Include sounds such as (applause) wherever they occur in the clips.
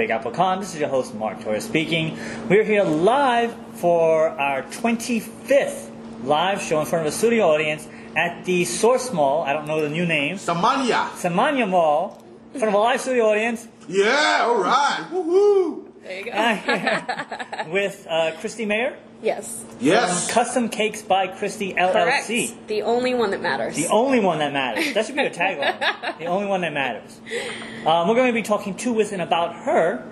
Big Apple Con. This is your host Mark Torres speaking. We're here live for our 25th live show in front of a studio audience at the Source Mall. I don't know the new name. Samanya. Samanya Mall. In front of a live studio audience Yeah, all right. Woohoo. There you go. (laughs) with uh, Kristy Mayer. Yes. Yes. Custom Cakes by Kristy Correct. LLC. The only one that matters. The only one that matters. That should be a tagline. (laughs) the only one that matters. Um, we're going to be talking to, with, and about her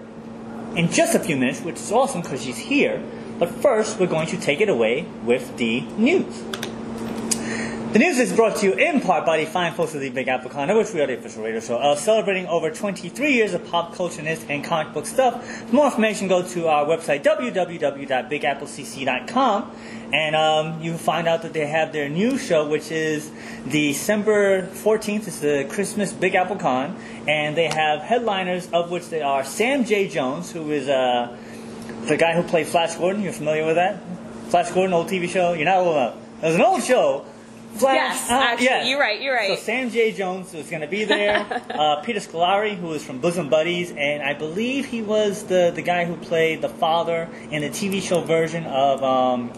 in just a few minutes, which is awesome because she's here. But first, we're going to take it away with the news. The news is brought to you in part by the fine folks of the Big Apple Con, which we are the official radio show, uh, celebrating over 23 years of pop culture and comic book stuff. For more information, go to our website, www.bigapplecc.com, and um, you find out that they have their new show, which is December 14th. It's the Christmas Big Apple Con, and they have headliners, of which they are Sam J. Jones, who is uh, the guy who played Flash Gordon. You're familiar with that? Flash Gordon, old TV show? You're not old enough. It was an old show. Flash, Yes, uh, actually, yes. you're right, you're right. So Sam J. Jones was going to be there. (laughs) uh, Peter Scolari, who was from Bosom Buddies, and I believe he was the, the guy who played the father in the TV show version of um,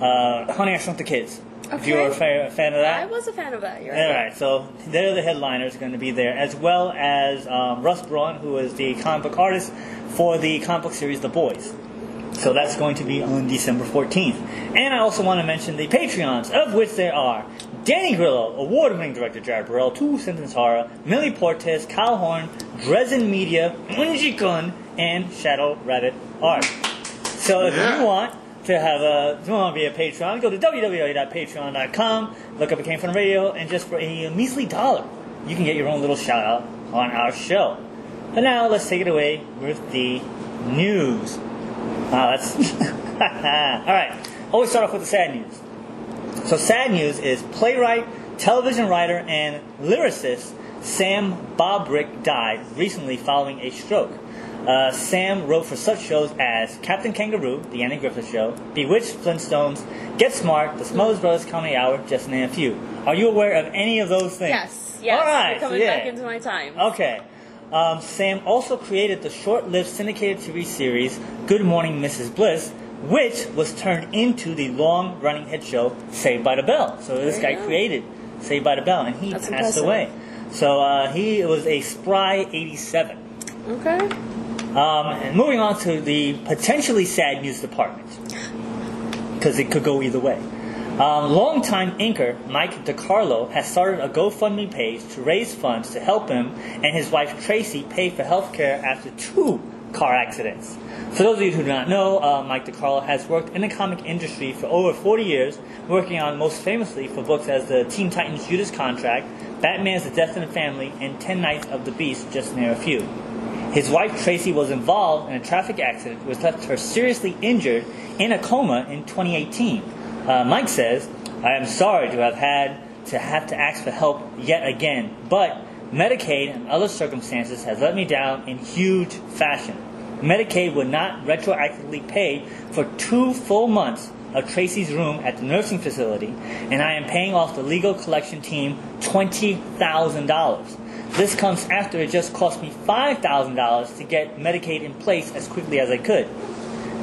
uh, Honey, I Shrunk the Kids. If you Okay. were a fan, a fan of that. I was a fan of that. You're right. All right. right, so they're the headliners going to be there, as well as um, Russ Braun, who is the comic book artist for the comic book series The Boys. So that's going to be on December 14th. And I also want to mention the Patreons, of which there are Danny Grillo, award-winning director Jared Burrell, Two Sentence Horror, Millie Portes, Kyle Horn, Dresden Media, Unji Kun, and Shadow Rabbit Art. So if Yeah. you want to have a, if you want to be a Patreon, go to www.patreon.com, look up a Came From Radio, and just for a measly dollar, you can get your own little shout out on our show. But now let's take it away with the news. Wow, that's (laughs) all right. Always start off with the sad news. So sad news is playwright, television writer, and lyricist Sam Bobrick died recently following a stroke. Uh, Sam wrote for such shows as Captain Kangaroo, The Andy Griffith Show, Bewitched Flintstones, Get Smart, The Smothers Brothers Comedy Hour, just to name a few. Are you aware of any of those things? Yes. Yes. All right. You're so coming yeah. back into my time. Okay. Um, Sam also created the short-lived syndicated TV series Good Morning Mrs. Bliss, which was turned into the long-running hit show Saved by the Bell. So this guy created Saved by the Bell, and he That's passed impressive. away. So uh, he was a spry 87. Okay. Um, and moving on to the potentially sad news department, because it could go either way. Um, longtime inker Mike DeCarlo has started a GoFundMe page to raise funds to help him and his wife Tracy pay for health care after two car accidents. For those of you who do not know, uh, Mike DeCarlo has worked in the comic industry for over 40 years, working on most famously for books as the Teen Titans Judas Contract, Batman's The Death the Family, and Ten Nights of the Beast, just to name a few. His wife Tracy was involved in a traffic accident which left her seriously injured in a coma in 2018. Uh, Mike says, I am sorry to have had to have to ask for help yet again, but Medicaid and other circumstances has let me down in huge fashion. Medicaid would not retroactively pay for two full months of Tracy's room at the nursing facility, and I am paying off the legal collection team $20,000. This comes after it just cost me $5,000 to get Medicaid in place as quickly as I could.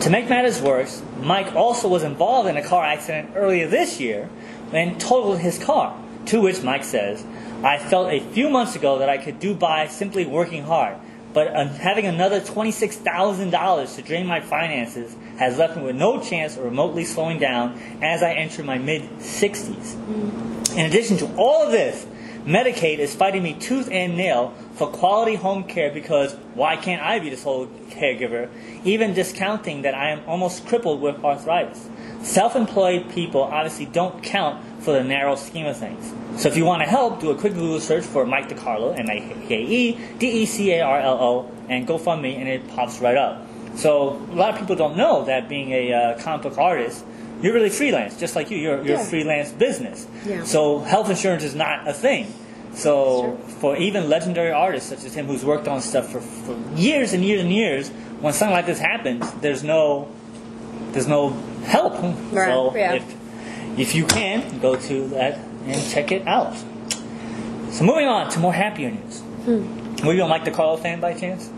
To make matters worse, Mike also was involved in a car accident earlier this year and totaled his car. To which Mike says, I felt a few months ago that I could do by simply working hard, but uh, having another $26,000 to drain my finances has left me with no chance of remotely slowing down as I enter my mid 60s. In addition to all of this, Medicaid is fighting me tooth and nail for quality home care because why can't I be the sole caregiver, even discounting that I am almost crippled with arthritis? Self employed people obviously don't count for the narrow scheme of things. So if you want to help, do a quick Google search for Mike DeCarlo, M I K E D E C A R L O, and GoFundMe, and it pops right up. So a lot of people don't know that being a uh, comic book artist, you're really freelance, just like you. You're, you're Yeah. a freelance business. Yeah. So health insurance is not a thing. So for even legendary artists such as him, who's worked on stuff for, for years and years and years, when something like this happens, there's no there's no help. Right, So yeah. if if you can go to that and check it out. So moving on to more happier news. Hmm. Were you a Mike DeCarlo fan by chance?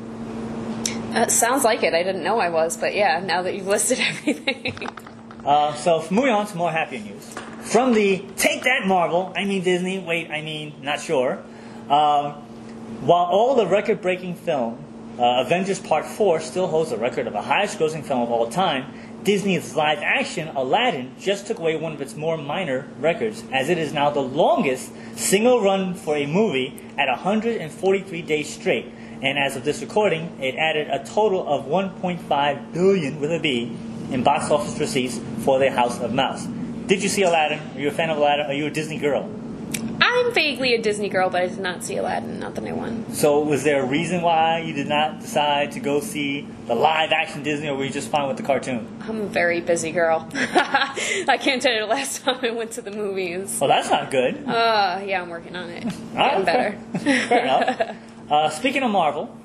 Uh, sounds like it. I didn't know I was, but yeah, now that you've listed (laughs) everything. Uh, so moving on to more happier news. From the take that Marvel, I mean Disney. Wait, I mean not sure. Um, while all the record-breaking film uh, Avengers Part Four still holds the record of the highest-grossing film of all time, Disney's live-action Aladdin just took away one of its more minor records, as it is now the longest single run for a movie at 143 days straight. And as of this recording, it added a total of 1.5 billion with a B in box office receipts for The House of Mouse. Did you see Aladdin? Are you a fan of Aladdin? Are you a Disney girl? I'm vaguely a Disney girl, but I did not see Aladdin, not the new one. So, was there a reason why you did not decide to go see the live action Disney, or were you just fine with the cartoon? I'm a very busy girl. (laughs) I can't tell you the last (laughs) time I went to the movies. Well, that's not good. Uh, yeah, I'm working on it. (laughs) Getting better. Fair, fair enough. Uh, speaking of Marvel,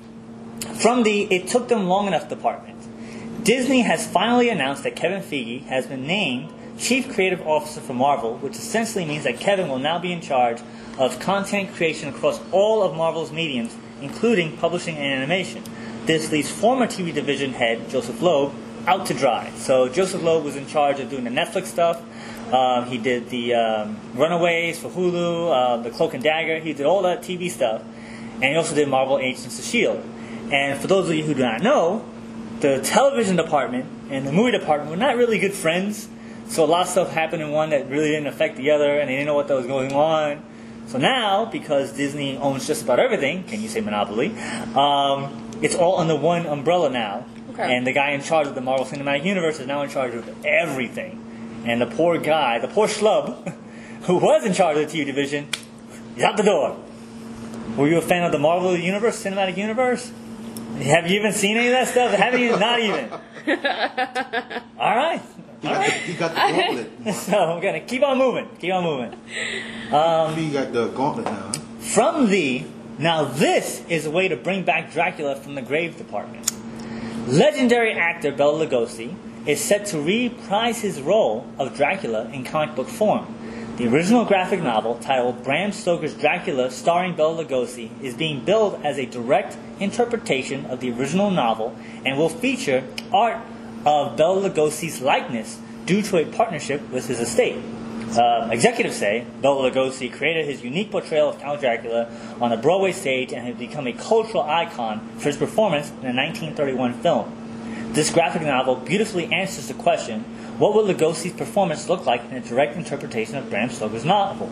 from the It Took Them Long Enough department, Disney has finally announced that Kevin Feige has been named Chief Creative Officer for Marvel, which essentially means that Kevin will now be in charge of content creation across all of Marvel's mediums, including publishing and animation. This leaves former TV division head Joseph Loeb out to dry. So Joseph Loeb was in charge of doing the Netflix stuff. Um, he did the um, Runaways for Hulu, uh, the Cloak and Dagger. He did all that TV stuff, and he also did Marvel Agents of Shield. And for those of you who do not know, the television department and the movie department were not really good friends. So a lot of stuff happened in one that really didn't affect the other, and they didn't know what that was going on. So now, because Disney owns just about everything, can you say monopoly? Um, it's all under one umbrella now, Okay. and the guy in charge of the Marvel Cinematic Universe is now in charge of everything. And the poor guy, the poor schlub, (laughs) who was in charge of the TV division, is out the door. Were you a fan of the Marvel Universe, Cinematic Universe? Have you even seen any of that stuff? Haven't you? Not even. (laughs) All right. He got, the, he got the gauntlet. (laughs) So I'm gonna keep on moving. Keep on moving. Um, he got the gauntlet now. huh? From the now this is a way to bring back Dracula from the grave department. Legendary actor Bela Lugosi is set to reprise his role of Dracula in comic book form. The original graphic novel, titled Bram Stoker's Dracula, starring Bela Lugosi, is being billed as a direct interpretation of the original novel and will feature art of Bela Lugosi's likeness due to a partnership with his estate. Uh, executives say Bela Lugosi created his unique portrayal of Count Dracula on a Broadway stage and has become a cultural icon for his performance in the 1931 film. This graphic novel beautifully answers the question what would Lugosi's performance look like in a direct interpretation of Bram Stoker's novel?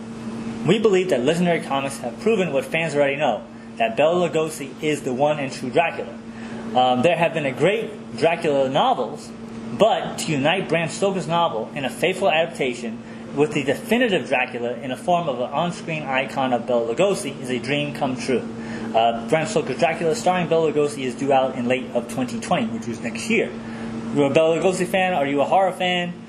We believe that Legendary Comics have proven what fans already know that Bela Lugosi is the one and true Dracula. Um, there have been a great Dracula novels, but to unite Bram Stoker's novel in a faithful adaptation with the definitive Dracula in the form of an on-screen icon of Bela Lugosi is a dream come true. Uh, Bram Stoker's Dracula, starring Bela Lugosi, is due out in late of 2020, which was next year. You're a Bela Lugosi fan? Are you a horror fan?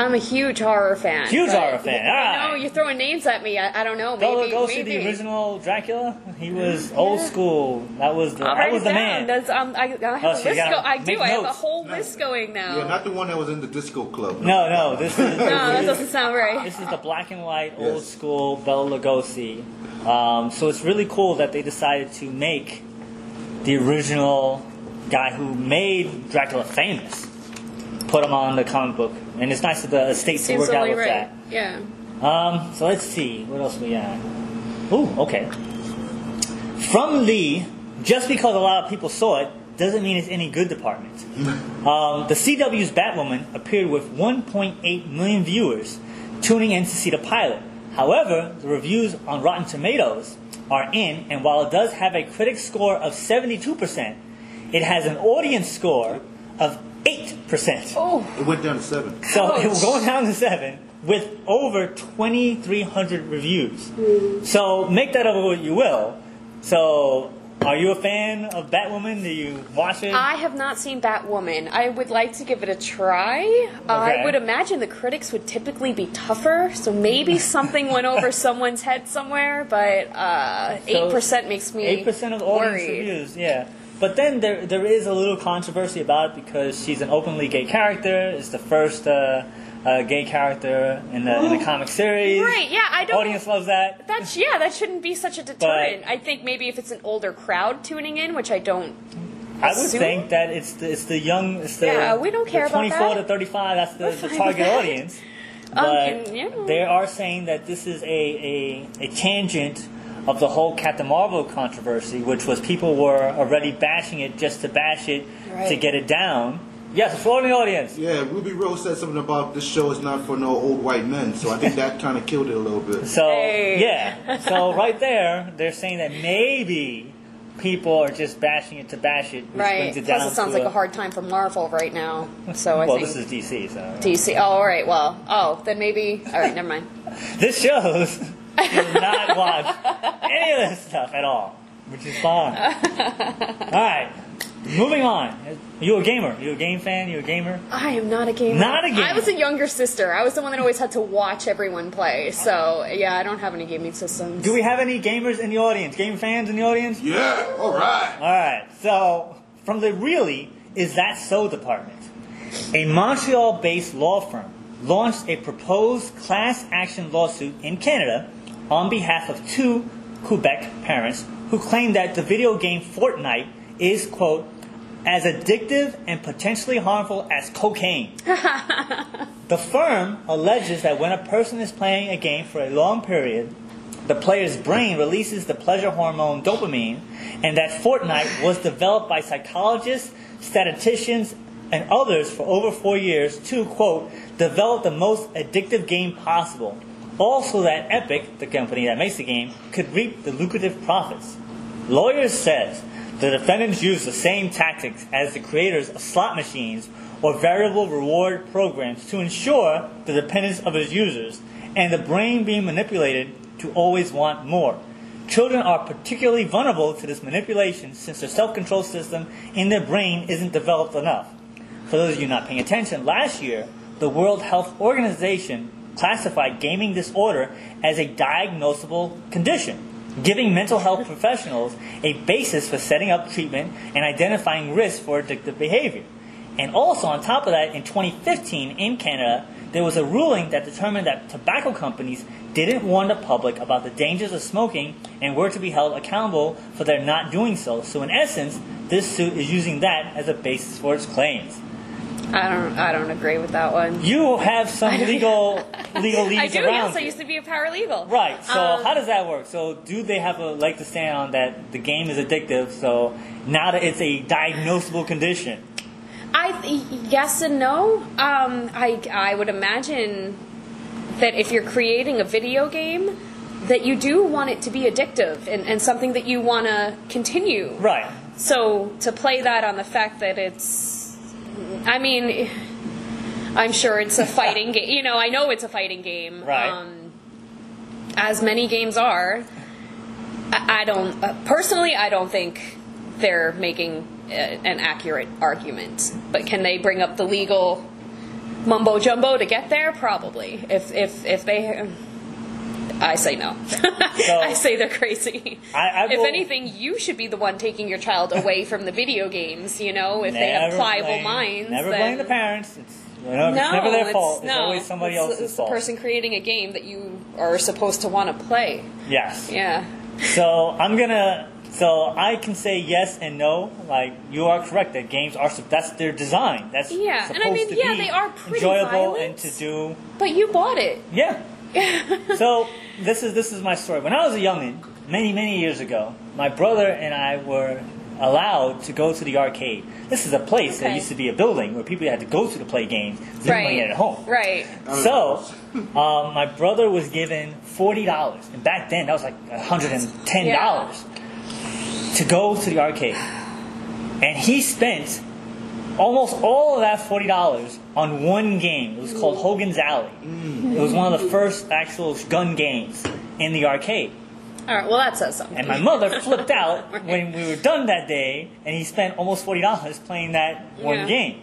I'm a huge horror fan. Huge horror fan, I know you're throwing names at me. I, I don't know. Bela Maybe, Lugosi, maybe. the original Dracula, he was old school. That was the, I'll that was the down. man. That's, um, I, I have Oh, a list. Go- I do. make I have a notes. whole list going now. Yeah, not the one that was in the disco club. No, no, this is no, that doesn't sound right. This is the black and white, old school Bela Lugosi. Um, so it's really cool that they decided to make the original guy who made Dracula famous, put him on the comic book, and it's nice that the estate to Seems work out with right. that. Yeah. Um, so let's see, what else we got? Ooh, okay. From the just because a lot of people saw it doesn't mean it's any good department. (laughs) Um, the CW's Batwoman appeared with 1.8 million viewers tuning in to see the pilot. However, the reviews on Rotten Tomatoes are in, and while it does have a critic score of 72%, it has an audience score of 8%. Oh, It went down to seven. So it was going down to seven with over 2,300 reviews. So make that of what you will. So are you a fan of Batwoman? Do you watch it? I have not seen Batwoman. I would like to give it a try. Uh, Okay. I would imagine the critics would typically be tougher, so maybe (laughs) something went over someone's head somewhere. But uh, eight percent makes me Eight percent of the audience worried. reviews, yeah. But then there there is a little controversy about it because she's an openly gay character. It's the first uh, uh, gay character in the in the comic series. Right? Yeah, I don't. Audience loves that. That's yeah. That shouldn't be such a deterrent. I think maybe if it's an older crowd tuning in, which I don't. I would Assume? think that it's the, it's the young, it's the, Yeah, we don't care about 24 to 35. That's the, the target that. audience. Um, But and, you know. they are saying that this is a, a, a tangent of the whole Captain Marvel controversy, which was people were already bashing it just to bash it to get it down. Yes, for the audience. Yeah, Ruby Rose said something about this show is not for no old white men, so I think that kind of killed it a little bit. So Hey. yeah, (laughs) so right there, they're saying that maybe people are just bashing it to bash it, which Right. brings it down Plus, it sounds to like a hard time for Marvel right now. So I Well, think this is DC, so DC. Oh, all right. Well, oh, then maybe. All right, never mind. (laughs) This shows does not watch any of this stuff at all, which is fine. (laughs) all right, moving on. You a gamer? You a game fan? You a gamer? I am not a gamer. Not a gamer. I was a younger sister. I was the one that always had to watch everyone play. So yeah, I don't have any gaming systems. Do we have any gamers in the audience? Game fans in the audience? Yeah, all right. All right. So from the really is that so department, a Montreal-based law firm launched a proposed class action lawsuit in Canada on behalf of two Quebec parents who claim that the video game Fortnite is quote as addictive and potentially harmful as cocaine. (laughs) The firm alleges that when a person is playing a game for a long period, the player's brain releases the pleasure hormone dopamine, and that Fortnite was developed by psychologists, statisticians, and others for over four years to, quote, develop the most addictive game possible. Also, that Epic, the company that makes the game, could reap the lucrative profits. Lawyers says the defendants used the same tactics as the creators of slot machines or variable reward programs to ensure the dependence of its users and the brain being manipulated to always want more. Children are particularly vulnerable to this manipulation since their self-control system in their brain isn't developed enough. For those of you not paying attention, last year the World Health Organization classified gaming disorder as a diagnosable condition giving mental health professionals a basis for setting up treatment and identifying risks for addictive behavior. And also, on top of that, in 2015 in Canada, there was a ruling that determined that tobacco companies didn't warn the public about the dangers of smoking and were to be held accountable for their not doing so. So, in essence, this suit is using that as a basis for its claims. I don't. I don't agree with that one. You have some (laughs) legal legal I leads do. around Yes, I used to be a paralegal. Right. So Um, how does that work? So do they have a leg to stand on that the game is addictive? So now that it's a diagnosable condition, I th- yes and no. Um, I I would imagine that if you're creating a video game, that you do want it to be addictive and, and something that you want to continue. right? So to play that on the fact that it's, I mean, I'm sure it's a fighting game. You know, I know it's a fighting game. Right. Um, as many games are. I, I don't uh, personally. I don't think they're making uh, an accurate argument. But can they bring up the legal mumbo jumbo to get there? Probably. If if if they. I say no. (laughs) I say they're crazy. I- I if anything, you should be the one taking your child away from the video games. You know, if they have pliable blame- minds. Never then... blame the parents. It's, you know, No, it's never their it's, fault. It's no, always somebody it's, else's it's fault. the person creating a game that you are supposed to want to play. Yes. Yeah. So I'm gonna. So I can say yes and no. Like you are correct that games are that's their design. That's Yeah, and I mean, to yeah, be they are pretty enjoyable violent. and to do But you bought it. Yeah. (laughs) so this is this is my story. When I was a youngin, many many years ago, my brother and I were allowed to go to the arcade. This is a place that used to be a building where people had to go to the play games. Want Right. get at home. Right. So, um, my brother was given forty dollars, and back then that was like hundred and ten dollars to go to the arcade, and he spent almost all of that forty dollars on one game. It was called Hogan's Alley. Mm. It was one of the first actual gun games in the arcade. All right. Well, that says something. And my mother flipped out (laughs) when we were done that day, and he spent almost forty dollars playing that one Yeah. game.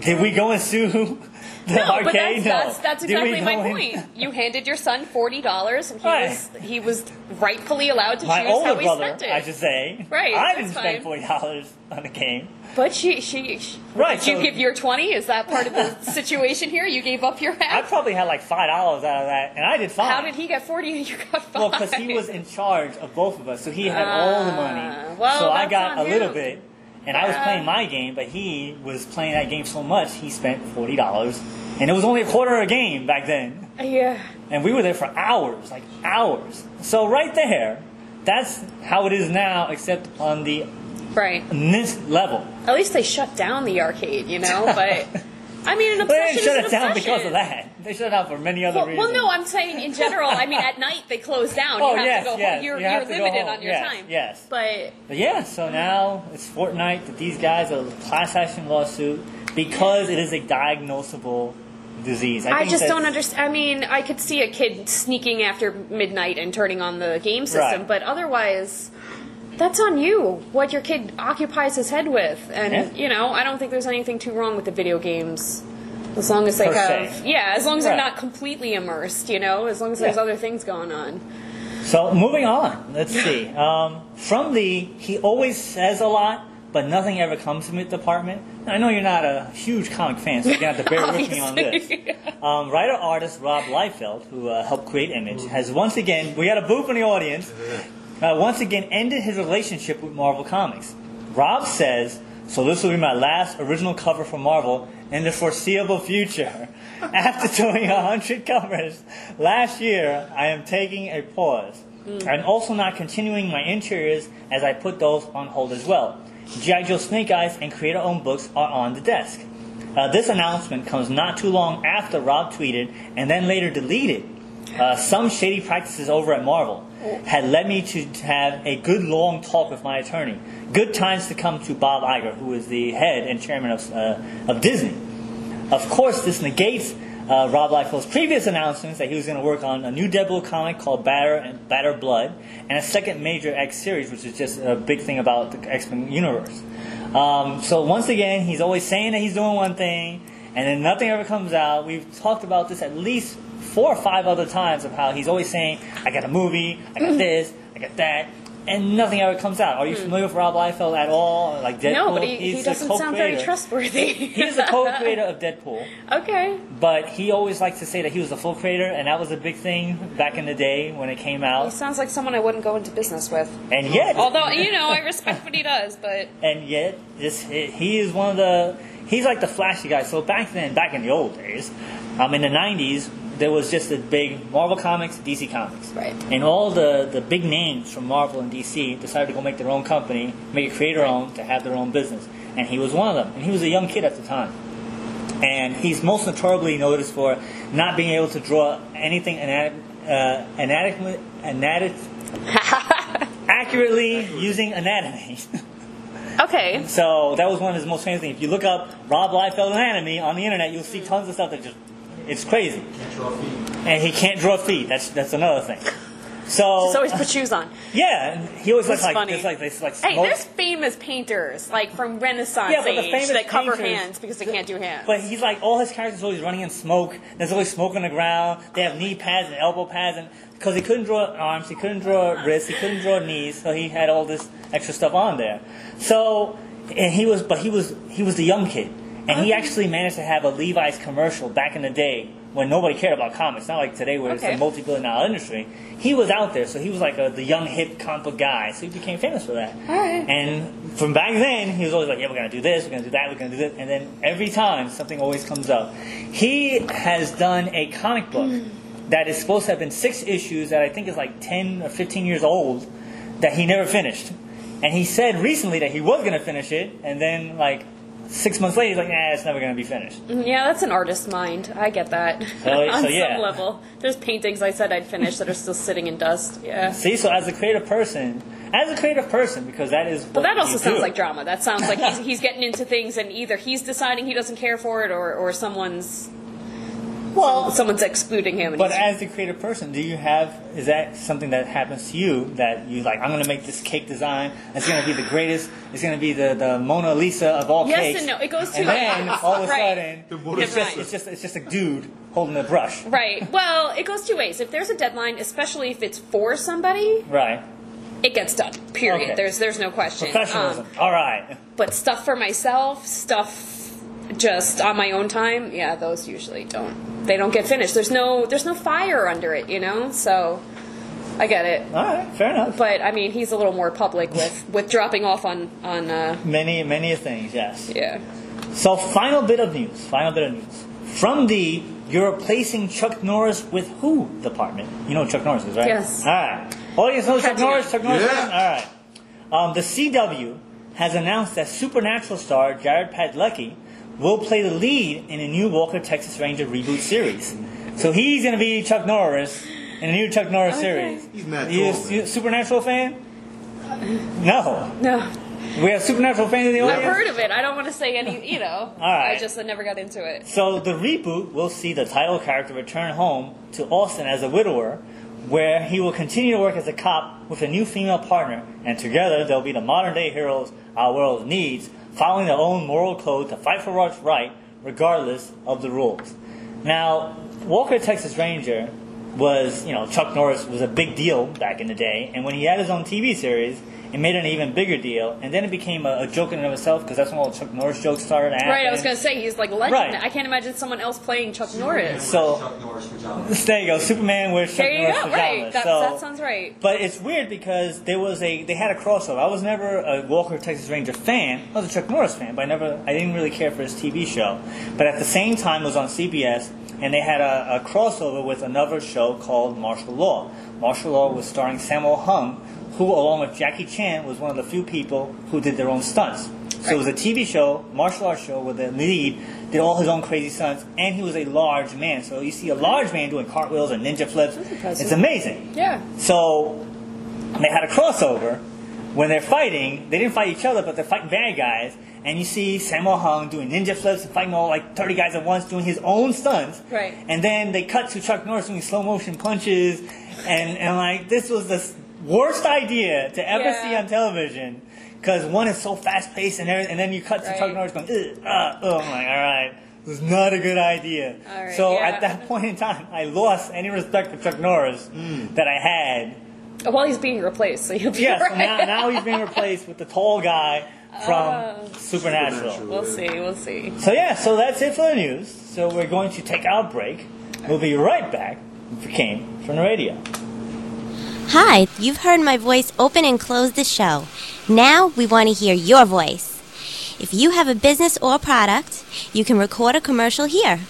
Did we go and sue the (laughs) no, arcade? but that's, No. that's, that's exactly my point. You handed your son forty dollars, and he Right. was he was rightfully allowed to My choose how he brother, spent it. I should say, Right, I didn't fine. spend forty dollars on a game. But she, she, she Right, Did you give your twenty? Is that part of the (laughs) situation here? You gave up your half. I probably had like five dollars out of that, and I did fine. How did he get forty and you got five? Well, because he was in charge of both of us, so he had all the money. Ah, well, so I got a on little bit, and I was playing my game, but he was playing that game so much he spent forty dollars, and it was only a quarter of a game back then, Yeah. and we were there for hours, like hours. So right there, that's how it is now, except on the Right. this level. At least they shut down the arcade, you know. (laughs) But I mean, an They obsession didn't shut it down obsession. because of that. They shut it down for many other Well, reasons. well, no, I'm saying in general. I mean, at night they close down. Oh, you have yes, to go yes, home. You're, you you're limited on your Yes, time. yes. But But yeah, so now it's Fortnite that these guys are class action lawsuit because it is a diagnosable disease. I, think just don't understand. I mean, I could see a kid sneaking after midnight and turning on the game system, Right. but otherwise, that's on you. What your kid occupies his head with, and Yeah. you know, I don't think there's anything too wrong with the video games. As long as they Per have, se. yeah, as long as they're not completely immersed, you know, as long as there's Yeah. other things going on. So moving on, let's see. Um, from the he always says a lot, but nothing ever comes from it department. I know you're not a huge comic fan, so you're gonna have to bear with me on this. (laughs) Um, writer artist Rob Liefeld, who uh, helped create Image, has once again we got a boo from the audience. Uh, once again ended his relationship with Marvel Comics. Rob says, "So this will be my last original cover for Marvel in the foreseeable future. (laughs) After doing a hundred covers last year, I am taking a pause. I'm also not continuing my interiors as I put those on hold as well. G.I. Joe Snake Eyes and creator-owned books are on the desk." Uh, this announcement comes not too long after Rob tweeted and then later deleted uh, some shady practices over at Marvel had led me to have a good long talk with my attorney. Good times to come to Bob Iger, who is the head and chairman of, uh, of Disney. Of course, this negates uh, Rob Liefeld's previous announcements that he was going to work on a new Deadpool comic called Batter and Badder Blood, and a second major X series, which is just a big thing about the X Men universe. Um, so once again, he's always saying that he's doing one thing, and then nothing ever comes out. We've talked about this at least four or five other times of how he's always saying, "I got a movie, I got (clears throat) this, I got that." And nothing ever comes out. Are you familiar with Rob Liefeld at all? Like Deadpool? No, but he, he doesn't sound very trustworthy. (laughs) He's the co-creator of (laughs) Deadpool, okay. but he always likes to say that he was the full creator, and that was a big thing back in the day when it came out. He sounds like someone I wouldn't go into business with. And yet, Although, you know, I (laughs) respect what he does, but and yet, this he is one of the he's like the flashy guy. So back then, back in the old days, um, in the '90s, there was just a big Marvel Comics, DC Comics, Right. And all the the big names from Marvel and DC decided to go make their own company, make it creator owned, to have their own business. And he was one of them. And he was a young kid at the time. And he's most notoriously noticed for not being able to draw anything anat- uh, anat- (laughs) accurately using anatomy. okay. So that was one of his most famous things. If you look up Rob Liefeld anatomy on the internet, you'll see tons of stuff that just it's crazy. And he can't draw feet. That's that's another thing. So Just always put shoes on. yeah, he always looks like funny. like this like Hey, smoke. there's famous painters like from Renaissance Yeah, age that cover painters- hands because they can't do hands. But he's like all his characters always running in smoke. There's always smoke on the ground. They have knee pads and elbow pads, and because he couldn't draw arms, he couldn't draw wrists, he couldn't draw knees, so he had all this extra stuff on there. So, and he was, but he was he was the young kid, and he actually managed to have a Levi's commercial back in the day when nobody cared about comics. Not like today where it's Okay. a multi-billion-dollar industry. He was out there, so he was like a, the young hip comic book guy. So he became famous for that. Alright. And from back then, he was always like, "Yeah, we're gonna do this, we're gonna do that, we're gonna do this," and then every time something always comes up. He has done a comic book hmm. that is supposed to have been six issues that I think is like ten or fifteen years old that he never finished, And he said recently that he was going to finish it, and then like six months later, he's like, nah, it's never going to be finished. Mm-hmm. Yeah, that's an artist's mind. I get that. So- (laughs) On so, yeah. some level. There's paintings I said I'd finish that are still sitting in dust. Yeah. See, so as a creative person, as a creative person, because that is. But that also sounds do. like drama. That sounds like he's, (laughs) he's getting into things and either he's deciding he doesn't care for it or, or someone's Well, someone's excluding him. And But as the creative person, do you have is that something that happens to you that you like? I'm going to make this cake design. It's going to be the greatest. It's going to be the, the Mona Lisa of all Yes cakes. Yes and no. It goes to and then all of a Right. sudden, Mona it's just, it's just it's just a dude holding a brush. Right. Well, it goes two ways. If there's a deadline, especially if it's for somebody, Right. it gets done. Period. Okay. There's there's no question. Professionalism. Um, all right. but stuff for myself, stuff just on my own time, yeah, those usually don't. They don't get finished. There's no there's no fire under it, you know. So I get it. All right. Fair enough. But I mean, he's a little more public with (laughs) with dropping off on on uh, Many many things. Yes. yeah. So final bit of news. Final bit of news from the. You're replacing Chuck Norris with who department? You know who Chuck Norris is, right? Yes. All right. Audience knows Chuck Norris. Chuck Norris. Yeah. All right. Um, the CW has announced that Supernatural star Jared Padalecki will play the lead in a new Walker Texas Ranger reboot series. So he's going to be Chuck Norris in a new Chuck Norris Okay. series. He's mad You, cool, you a Supernatural fan? No. No, We have Supernatural fans in the audience? I've heard of it. I don't want to say any. You know, right. I just I never got into it. So the reboot will see the title character return home to Austin as a widower, where he will continue to work as a cop with a new female partner, and together they'll be the modern day heroes our world needs, following their own moral code to fight for what's right, regardless of the rules. Now, Walker Texas Ranger was, you know, Chuck Norris was a big deal back in the day, and when he had his own TV series, it made it an even bigger deal, and then it became a, a joke in and of itself because that's when all Chuck Norris jokes started. Right, I was gonna say he's like legend. Right. I can't imagine someone else playing Chuck Norris. So Chuck Norris there you go. Superman wears Chuck There you Norris go. pajamas. Right, that, so, that sounds right. but it's weird because there was a they had a crossover. I was never a Walker Texas Ranger fan. I was a Chuck Norris fan, but I never I didn't really care for his TV show. But at the same time, it was on CBS, and they had a, a crossover with another show called Martial Law. Martial Law was starring Sammo Hung, who, along with Jackie Chan, was one of the few people who did their own stunts. So it was a TV show, martial arts show, where the lead did all his own crazy stunts, and he was a large man. So you see a large man doing cartwheels and ninja flips. It's amazing. Yeah. So they had a crossover. When they're fighting, they didn't fight each other, but they're fighting bad guys. And you see Sammo Hung doing ninja flips and fighting all like 30 guys at once, doing his own stunts. Right. And then they cut to Chuck Norris doing slow motion punches. And, and like, this was the worst idea to ever Yeah. see on television. Because one is so fast paced, and, everything- and then you cut to Chuck Norris going, Ugh, uh, oh, I'm like, all right. It was not a good idea. All right, so yeah. at that (laughs) point in time, I lost any respect for Chuck Norris that I had Well, he's being replaced, so you'll be Yes, right. now, now he's being replaced with the tall guy from Oh. Supernatural. Supernatural. We'll see. We'll see. So yeah, so that's it for the news. So we're going to take our break. We'll be right back. If it came from the radio. Hi, you've heard my voice open and close the show. Now we want to hear your voice. If you have a business or product, you can record a commercial here.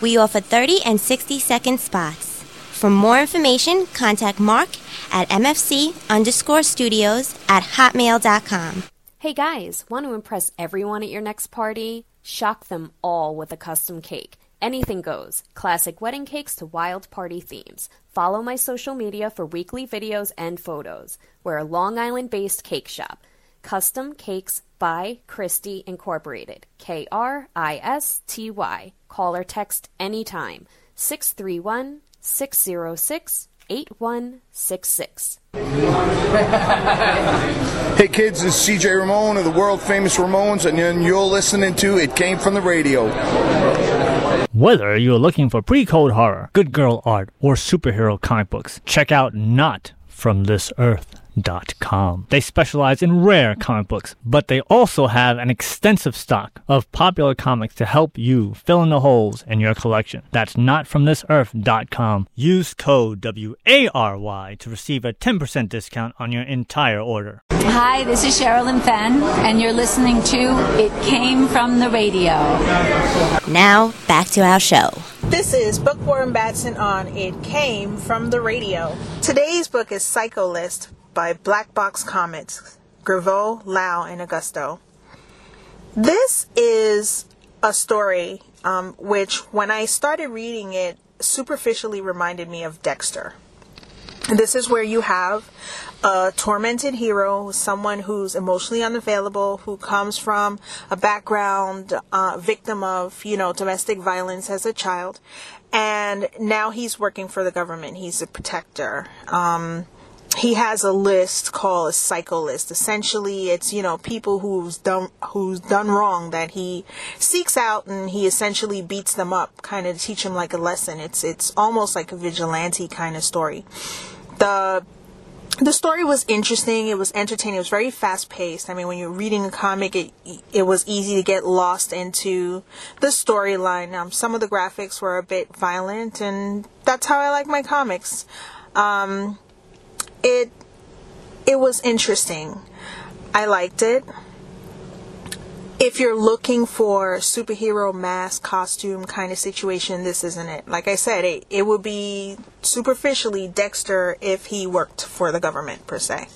We offer 30 and 60 second spots. For more information, contact Mark at mfc underscore studios at hotmail.com. Hey guys, want to impress everyone at your next party? Shock them all with a custom cake. Anything goes. Classic wedding cakes to wild party themes. Follow my social media for weekly videos and photos. We're a Long Island based cake shop. Custom Cakes by Kristy Incorporated. K R I S T Y. Call or text anytime. 631 606 8166. Hey kids, this is CJ Ramone of the world famous Ramones, and you're listening to It Came From the Radio. Whether you're looking for pre-code horror, good girl art, or superhero comic books, check out Not From This Earth. Com. They specialize in rare comic books, but they also have an extensive stock of popular comics to help you fill in the holes in your collection. That's notfromthisearth.com. Use code WARY to receive a 10% discount on your entire order. Hi, this is Sherilyn Fenn, and you're listening to It Came From the Radio. Now, back to our show. This is Bookworm Batson on It Came From the Radio. Today's book is Psycho List by Black Box Comics. Graveau, Lau, and Augusto. This is a story um, which, when I started reading it, superficially reminded me of Dexter. This is where you have a tormented hero, someone who's emotionally unavailable, who comes from a background uh, victim of, you know, domestic violence as a child, and now he's working for the government. He's a protector. Um, he has a list called a psycho list. Essentially, it's you know people who's done who's done wrong that he seeks out and he essentially beats them up, kind of teach them like a lesson. It's it's almost like a vigilante kind of story. The the story was interesting. It was entertaining. It was very fast paced. I mean, when you're reading a comic, it it was easy to get lost into the storyline. Um, some of the graphics were a bit violent, and that's how I like my comics. Um, it it was interesting. I liked it. If you're looking for superhero mask costume kind of situation, this isn't it. Like I said, it, it would be superficially Dexter if he worked for the government per se.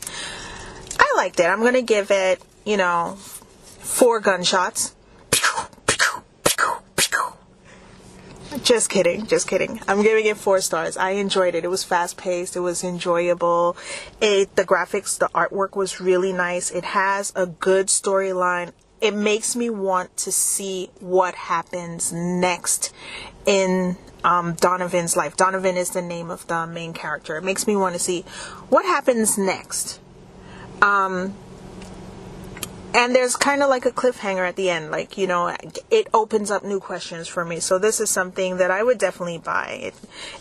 I liked it. I'm gonna give it, you know, four gunshots. Just kidding, just kidding. I'm giving it four stars. I enjoyed it. It was fast paced. It was enjoyable. It the graphics, the artwork was really nice. It has a good storyline. It makes me want to see what happens next in um, Donovan's life. Donovan is the name of the main character. It makes me want to see what happens next. Um, and there's kind of like a cliffhanger at the end like you know it opens up new questions for me. So this is something that i would definitely buy. It,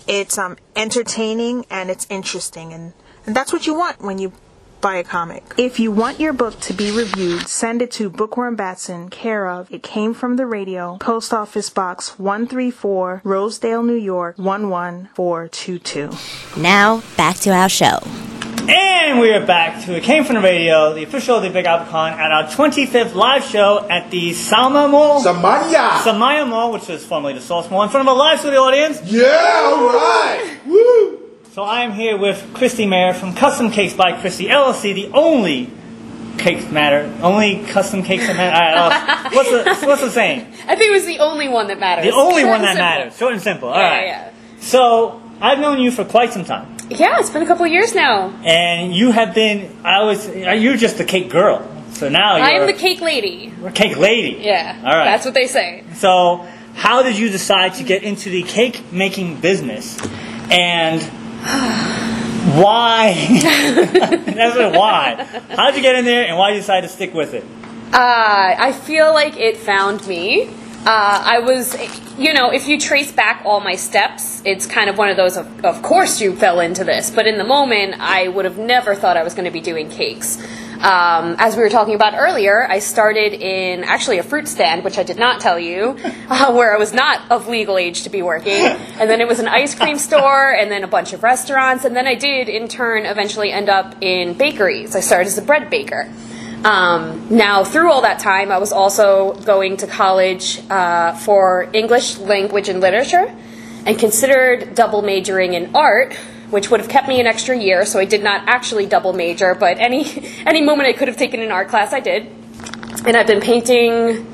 it's um entertaining and it's interesting and, and that's what you want when you buy a comic. If you want your book to be reviewed send it to bookworm batson care of. It came from the radio post office box 134 rosedale new york 11422 Now, back to our show. And we are back to It Came From the Radio, the official of the Big Apple Con, at our 25th live show at the Sama Mall. Samaya! Samaya Mall, which was formerly the Source Mall, in front of a live studio audience. Yeah, alright! Woo! So I am here with Kristy Mayer from Custom Cakes by Kristy LLC, the only cakes matter, only custom cakes that matter. All right, uh, (laughs) what's the what's the saying? I think it was the only one that matters. The only Short one that simple. matters. Short and simple. All Yeah, right. yeah, So I've known you for quite some time, yeah. It's been a couple of years now. and you have been. I was. You're just the cake girl. So now you're I am the cake lady. cake lady. Yeah. All right. That's what they say. So, how did you decide to get into the cake making business? And (sighs) why? (laughs) That's what, why. How did you get in there and why did you decide to stick with it? Uh, I feel like it found me. Uh, I was, you know, if you trace back all my steps, it's kind of one of those, of, of course you fell into this. But in the moment, I would have never thought I was going to be doing cakes. Um, as we were talking about earlier, I started in actually a fruit stand, which I did not tell you, (laughs) uh, where I was not of legal age to be working. And then it was an ice cream store, and then a bunch of restaurants. And then I did, in turn, eventually end up in bakeries. I started as a bread baker. Um, now, through all that time, I was also going to college uh, for English language and literature and considered double majoring in art, which would have kept me an extra year, so I did not actually double major, but any, (laughs) any moment I could have taken an art class, I did. And I've been painting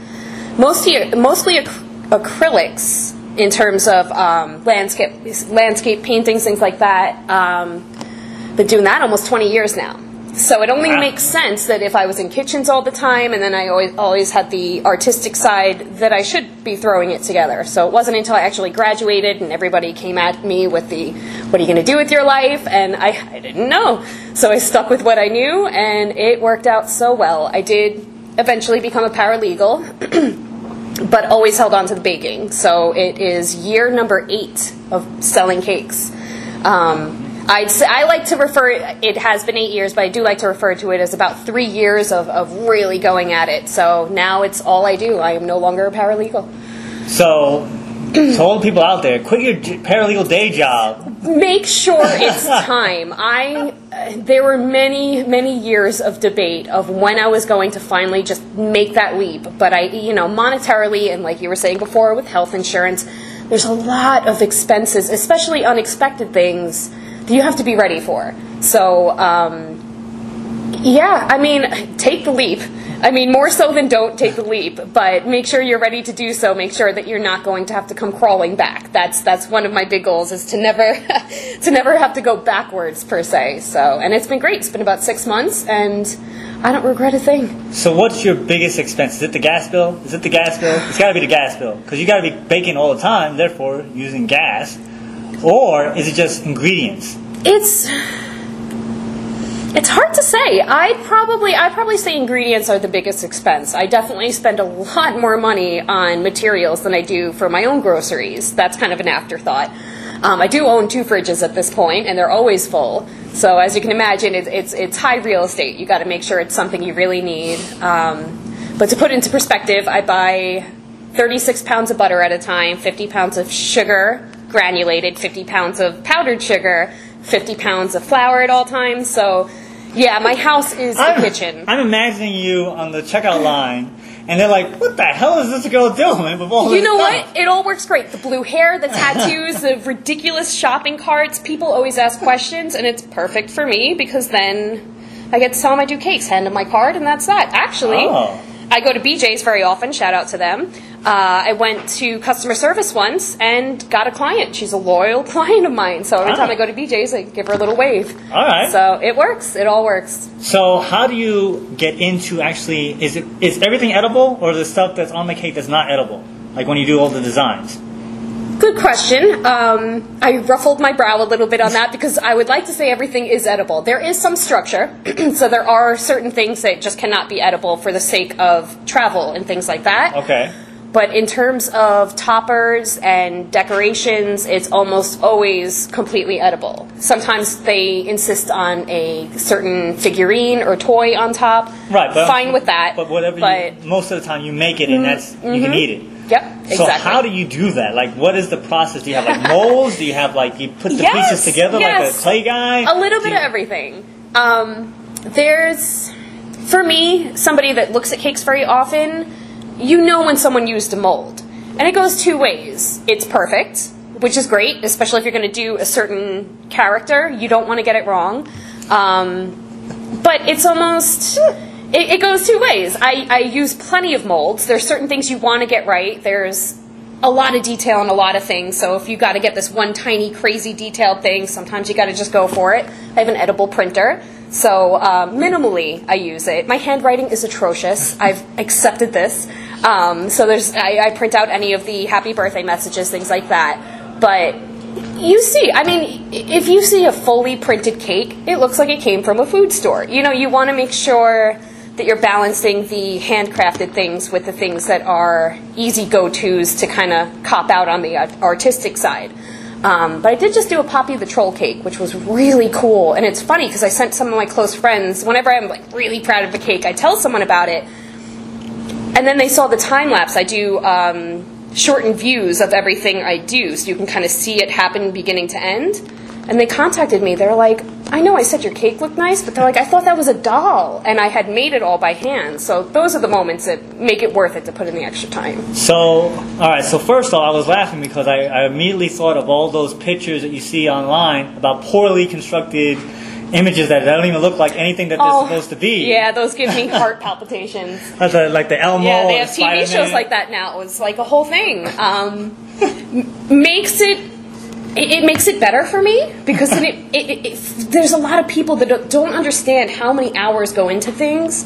mostly, mostly ac- acrylics in terms of um, landscape, landscape paintings, things like that. Um, been doing that almost 20 years now. So it only Wow. makes sense that if I was in kitchens all the time, and then I always always had the artistic side, that I should be throwing it together. So it wasn't until I actually graduated and everybody came at me with the, "What are you going to do with your life?" and I, I didn't know. So I stuck with what I knew, and it worked out so well. I did eventually become a paralegal. (clears throat) but always held on to the baking. So it is year number eight of selling cakes. Um, I'd say, I like to refer it has been eight years, but I do like to refer to it as about three years of, of really going at it. So now it's all I do. I am no longer a paralegal. So, to all the people out there, quit your paralegal day job. Make sure it's (laughs) time. I uh, there were many many years of debate of when I was going to finally just make that leap. But I, you know, monetarily and like you were saying before with health insurance, there's a lot of expenses, especially unexpected things you have to be ready for. So. Um, Yeah, I mean, take the leap. I mean, more so than don't take the leap, but make sure you're ready to do so. Make sure that you're not going to have to come crawling back. That's that's one of my big goals is to never (laughs) to never have to go backwards per se. So, and it's been great. It's been about six months, and I don't regret a thing. So, what's your biggest expense? Is it the gas bill? Is it the gas bill? It's got to be the gas bill because you got to be baking all the time, therefore using gas. Or is it just ingredients? It's it's hard to say. I'd probably I'd probably say ingredients are the biggest expense. I definitely spend a lot more money on materials than I do for my own groceries. That's kind of an afterthought. Um, I do own two fridges at this point, and they're always full. So as you can imagine, it's it's, it's high real estate. You got to make sure it's something you really need. Um, but to put into perspective, I buy 36 pounds of butter at a time, 50 pounds of sugar granulated, 50 pounds of powdered sugar, 50 pounds of flour at all times. So yeah, my house is I'm, the kitchen. I'm imagining you on the checkout line, and they're like, "What the hell is this girl doing?" With all You know stuff?" what? It all works great. The blue hair, the tattoos, the ridiculous shopping carts. People always ask questions, and it's perfect for me because then I get to tell them I do cakes, hand them my card, and that's that. Actually, Oh. I go to BJ's very often. Shout out to them. Uh, I went to customer service once and got a client. She's a loyal (laughs) client of mine. So every Ah. time I go to BJ's, I give her a little wave. All right. So it works. It all works. So how do you get into actually? Is it is everything edible, or the stuff that's on the cake that's not edible? Like when you do all the designs. Good question. Um, I ruffled my brow a little bit on that because I would like to say everything is edible. There is some structure, (clears throat) so there are certain things that just cannot be edible for the sake of travel and things like that. Okay. But in terms of toppers and decorations, it's almost always completely edible. Sometimes they insist on a certain figurine or toy on top. Right. But Fine with that. But whatever. But you, most of the time you make it, and that's you can mhm. eat it. yep, So exactly. how do you do that? Like, what is the process? Do you have like (laughs) molds? do you have like you put the Yes, pieces together like a clay guy? A little Do bit you- of everything. Um, there's, for me, somebody that looks at cakes very often, you know when someone used a mold. And it goes two ways. It's perfect, which is great, especially if you're going to do a certain character. You don't want to get it wrong. Um, but it's almost it, it goes two ways I, I use plenty of molds there's certain things you want to get right there's a lot of detail in a lot of things so if you got to get this one tiny crazy detailed thing sometimes you got to just go for it i have an edible printer so um, minimally i use it my handwriting is atrocious i've accepted this um, so there's I, I print out any of the happy birthday messages things like that but you see, I mean, if you see a fully printed cake, it looks like it came from a food store. You know, you want to make sure that you're balancing the handcrafted things with the things that are easy go tos to kind of cop out on the artistic side. Um, but I did just do a Poppy the Troll cake, which was really cool. And it's funny because I sent some of my close friends, whenever I'm like really proud of a cake, I tell someone about it. And then they saw the time lapse. I do um, shortened views of everything I do, so you can kind of see it happen beginning to end. And they contacted me. They're like, I know I said your cake looked nice, but they're like, I thought that was a doll, and I had made it all by hand. So those are the moments that make it worth it to put in the extra time. So, all right. So first off, I was laughing because I, I immediately thought of all those pictures that you see online about poorly constructed images that don't even look like anything that they're Oh, supposed to be. Yeah, those give me (laughs) heart palpitations. Like the, like the Elmo. Yeah, they have TV Spider-Man. shows like that now. It's like a whole thing. Um, makes it, it it makes it better for me because then it, it, there's a lot of people that don't- don't understand how many hours go into things.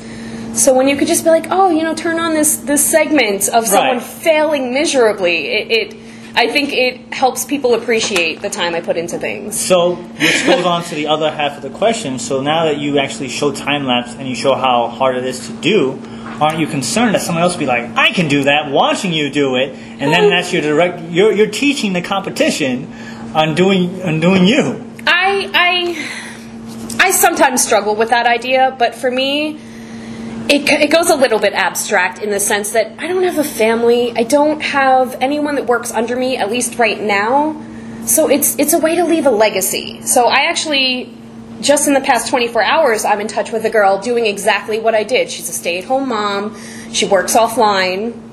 So when you could just be like, oh, you know, turn on this this segment of someone Right. failing miserably, it, it I think it helps people appreciate the time I put into things. So, which goes on to the other half of the question. So now that you actually show time lapse and you show how hard it is to do, aren't you concerned that someone else will be like, "I can do that," watching you do it, and then that's your direct. You're you're teaching the competition on doing you. I I I sometimes struggle with that idea, but for me, it it goes a little bit abstract in the sense that I don't have a family. I don't have anyone that works under me, at least right now. So it's it's a way to leave a legacy. So I actually just in the past 24 hours I'm in touch with a girl doing exactly what I did. She's a stay-at-home mom. She works offline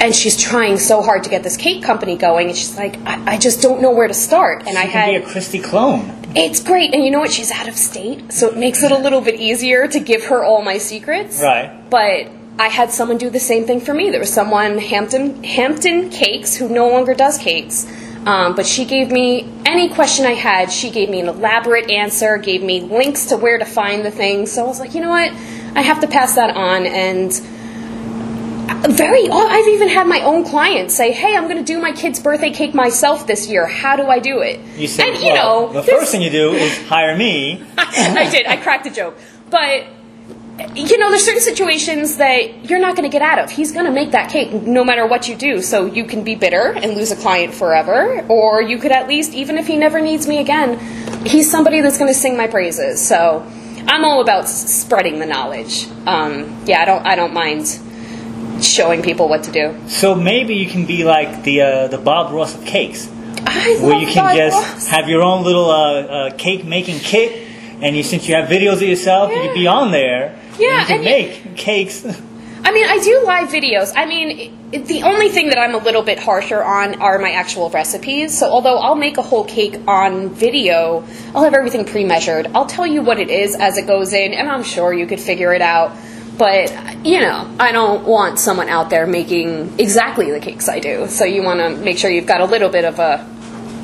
and she's trying so hard to get this cake company going, and she's like, I, I just don't know where to start. And I You had be a Kristy clone. it's great, and you know what? She's out of state, so it makes it a little bit easier to give her all my secrets. Right. But I had someone do the same thing for me. There was someone Hampton Hampton Cakes who no longer does cakes. Um, but she gave me any question I had. She gave me an elaborate answer, gave me links to where to find the things. So I was like, you know what? I have to pass that on. And very, I've even had my own clients say, "Hey, I'm going to do my kid's birthday cake myself this year. How do I do it?" You said, and you well, know, the first thing you do is hire me. (laughs) I did. I cracked a joke. But you know, there's certain situations that you're not going to get out of. He's going to make that cake no matter what you do. So you can be bitter and lose a client forever, or you could at least, even if he never needs me again, he's somebody that's going to sing my praises. So I'm all about spreading the knowledge. Um, yeah, I don't. I don't mind showing people what to do. So maybe you can be like the uh, the Bob Ross of cakes, I where you can Bob just Ross. have your own little uh, uh, cake making kit, and you since you have videos of yourself, you could be on there. Yeah, and you can and you- make cakes. (laughs) I mean, I do live videos. I mean, it, the only thing that I'm a little bit harsher on are my actual recipes. So, although I'll make a whole cake on video, I'll have everything pre measured. I'll tell you what it is as it goes in, and I'm sure you could figure it out. But, you know, I don't want someone out there making exactly the cakes I do. So, you want to make sure you've got a little bit of a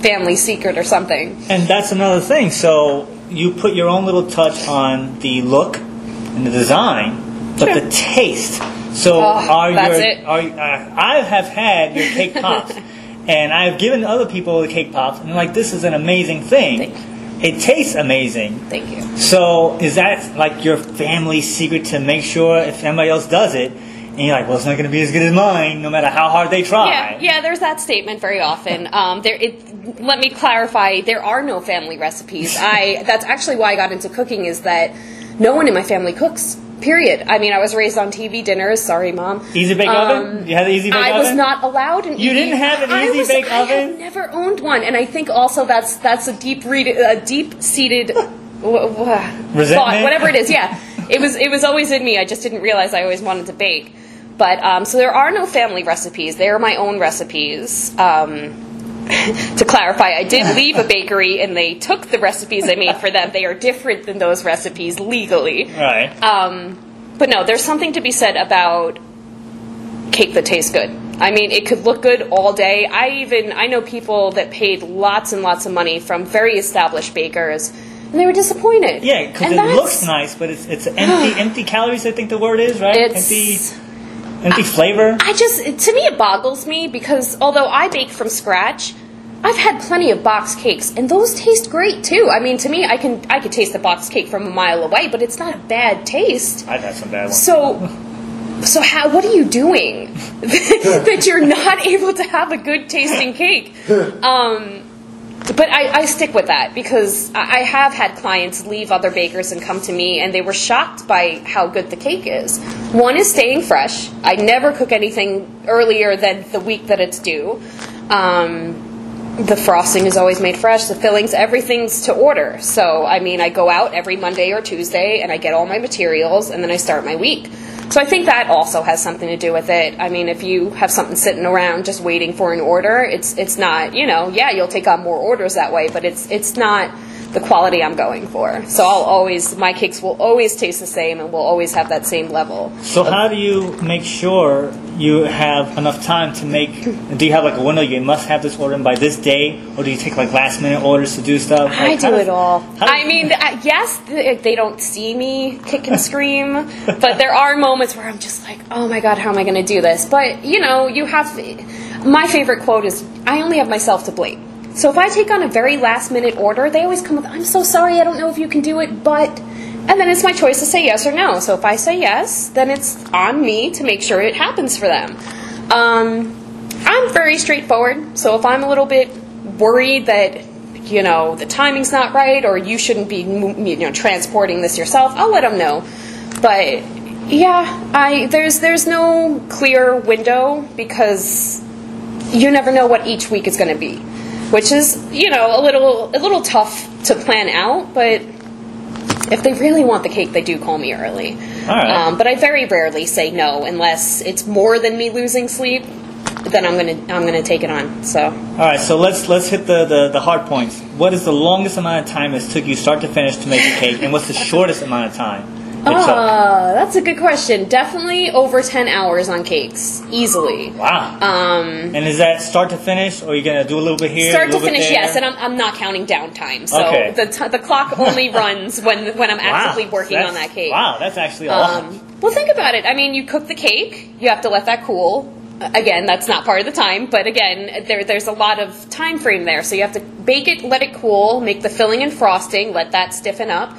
family secret or something. And that's another thing. So you put your own little touch on the look and the design, but the taste. So Oh, are that's your it. are uh, I have had your cake (laughs) pops, and I've given other people the cake pops, and they're like, "This is an amazing thing. It tastes amazing." Thank you. So is that like your family secret to make sure if anybody else does it, and you're like, "Well, it's not going to be as good as mine, no matter how hard they try." Yeah, yeah. There's that statement very often. (laughs) Um, there, it, let me clarify. There are no family recipes. I. That's actually why I got into cooking. Is that no one in my family cooks. Period. I mean, I was raised on TV dinners. Sorry, mom. Easy bake Um, oven? You had an easy bake I oven? was not allowed an You easy- didn't have an I easy was- bake I oven? have never owned one, and I think also that's that's a deep read, a deep seated (laughs) thought, whatever it is. Yeah, it was it was always in me. I just didn't realize I always wanted to bake. But um, so there are no family recipes. They are my own recipes. Um, (laughs) to clarify, I did leave a bakery, and they took the recipes I made for them. They are different than those recipes legally. Right. Um, but no, there's something to be said about cake that tastes good. I mean, it could look good all day. I even I know people that paid lots and lots of money from very established bakers, and they were disappointed. Yeah, because it looks nice, but it's it's empty (gasps) empty calories. I think the word is right. It's- empty empty flavor. I just to me it boggles me because although I bake from scratch, I've had plenty of box cakes and those taste great too. I mean, to me, I can I could taste the box cake from a mile away, but it's not a bad taste. I've had some bad ones. So, so how? What are you doing (laughs) that you're not (laughs) able to have a good tasting cake? Um, but I, I stick with that because I have had clients leave other bakers and come to me, and they were shocked by how good the cake is. One is staying fresh. I never cook anything earlier than the week that it's due. Um, the frosting is always made fresh. The fillings, everything's to order. So, I mean, I go out every Monday or Tuesday and I get all my materials and then I start my week. So, I think that also has something to do with it. I mean, if you have something sitting around just waiting for an order, it's it's not, you know, yeah, you'll take on more orders that way, but it's it's not the quality I'm going for. So, I'll always my cakes will always taste the same and will always have that same level. So how do you make sure you have enough time to make? Do you have like a window? You must have this order in by this day, or do you take like last minute orders to do stuff? I Like, how do does- it all. I mean, uh, yes, they don't see me kick and scream, (laughs) but there are moments where I'm just like, oh my god, how am I going to do this? But you know, you have. My favorite quote is, "I only have myself to blame." So if I take on a very last minute order, they always come with, "I'm so sorry, I don't know if you can do it, but." And then it's my choice to say yes or no. So if I say yes, then it's on me to make sure it happens for them. Um, I'm very straightforward. So if I'm a little bit worried that you know the timing's not right or you shouldn't be you know transporting this yourself, I'll let them know. But yeah, I there's there's no clear window because you never know what each week is going to be, which is you know a little a little tough to plan out. But if they really want the cake, they do call me early. All right. Um, but I very rarely say no unless it's more than me losing sleep. Then I'm gonna I'm gonna take it on. So All right, so let's let's hit the, the, the hard points. What is the longest amount of time it took you start to finish to make a cake, and what's the shortest amount of time? Uh, that's a good question. Definitely over 10 hours on cakes. Easily. Wow. Um, And is that start to finish, or are you gonna do a little bit here, start a to bit finish, yes, and I'm, I'm not counting downtime. So Okay. the, t- the clock (laughs) only runs when when I'm Wow, actively working that's- on that cake. Wow, that's actually a lot. Um, well, think about it. I mean, you cook the cake, you have to let that cool. Again, that's not part of the time, but again, there, there's a lot of time frame there. So you have to bake it, let it cool, make the filling and frosting, let that stiffen up.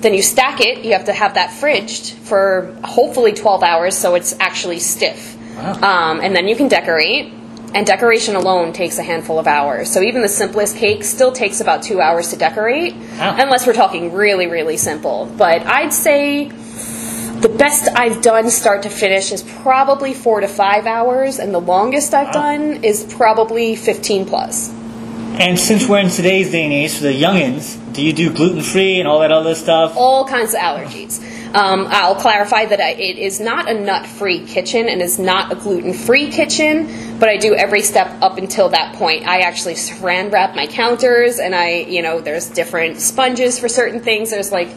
Then you stack it. You have to have that fridged for hopefully 12 hours so it's actually stiff. Um, and then you can decorate. And decoration alone takes a handful of hours. So even the simplest cake still takes about two hours to decorate, Wow. unless we're talking really, really simple. But I'd say the best I've done start to finish is probably four to five hours, and the longest I've done is probably 15 plus. And since we're in today's day and age, for the youngins, do you do gluten free and all that other stuff? all kinds of allergies. Um, I'll clarify that I, it is not a nut free kitchen and is not a gluten free kitchen, but I do every step up until that point. I actually saran wrap my counters, and I, you know, there's different sponges for certain things. There's like,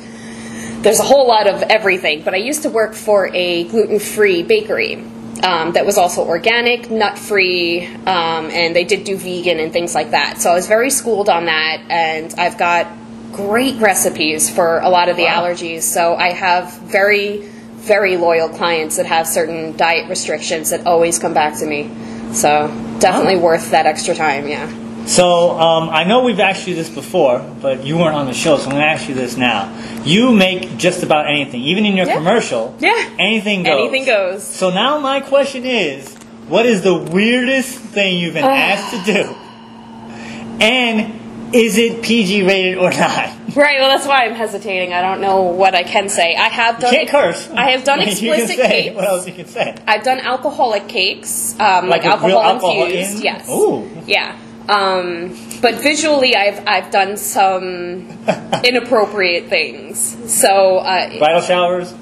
there's a whole lot of everything. But I used to work for a gluten free bakery. Um, that was also organic, nut free, um, and they did do vegan and things like that. So I was very schooled on that, and I've got great recipes for a lot of the allergies. So I have very, very loyal clients that have certain diet restrictions that always come back to me. So definitely worth that extra time, yeah. So um, I know we've asked you this before, but you weren't on the show, so I'm going to ask you this now. You make just about anything, even in your Yeah. commercial. Yeah. Anything goes. Anything goes. So now my question is, what is the weirdest thing you've been asked to do? And is it PG rated or not? (laughs) Right, well, that's why I'm hesitating. I don't know what I can say. I have done. can't curse. (laughs) I have done (laughs) You explicit cakes. What else you can say? I've done alcoholic cakes, um, Like like, alcohol, alcohol infused. in? Yes. Ooh. Yeah. Um, but visually, I've I've done some (laughs) inappropriate things. So uh, Bridal showers?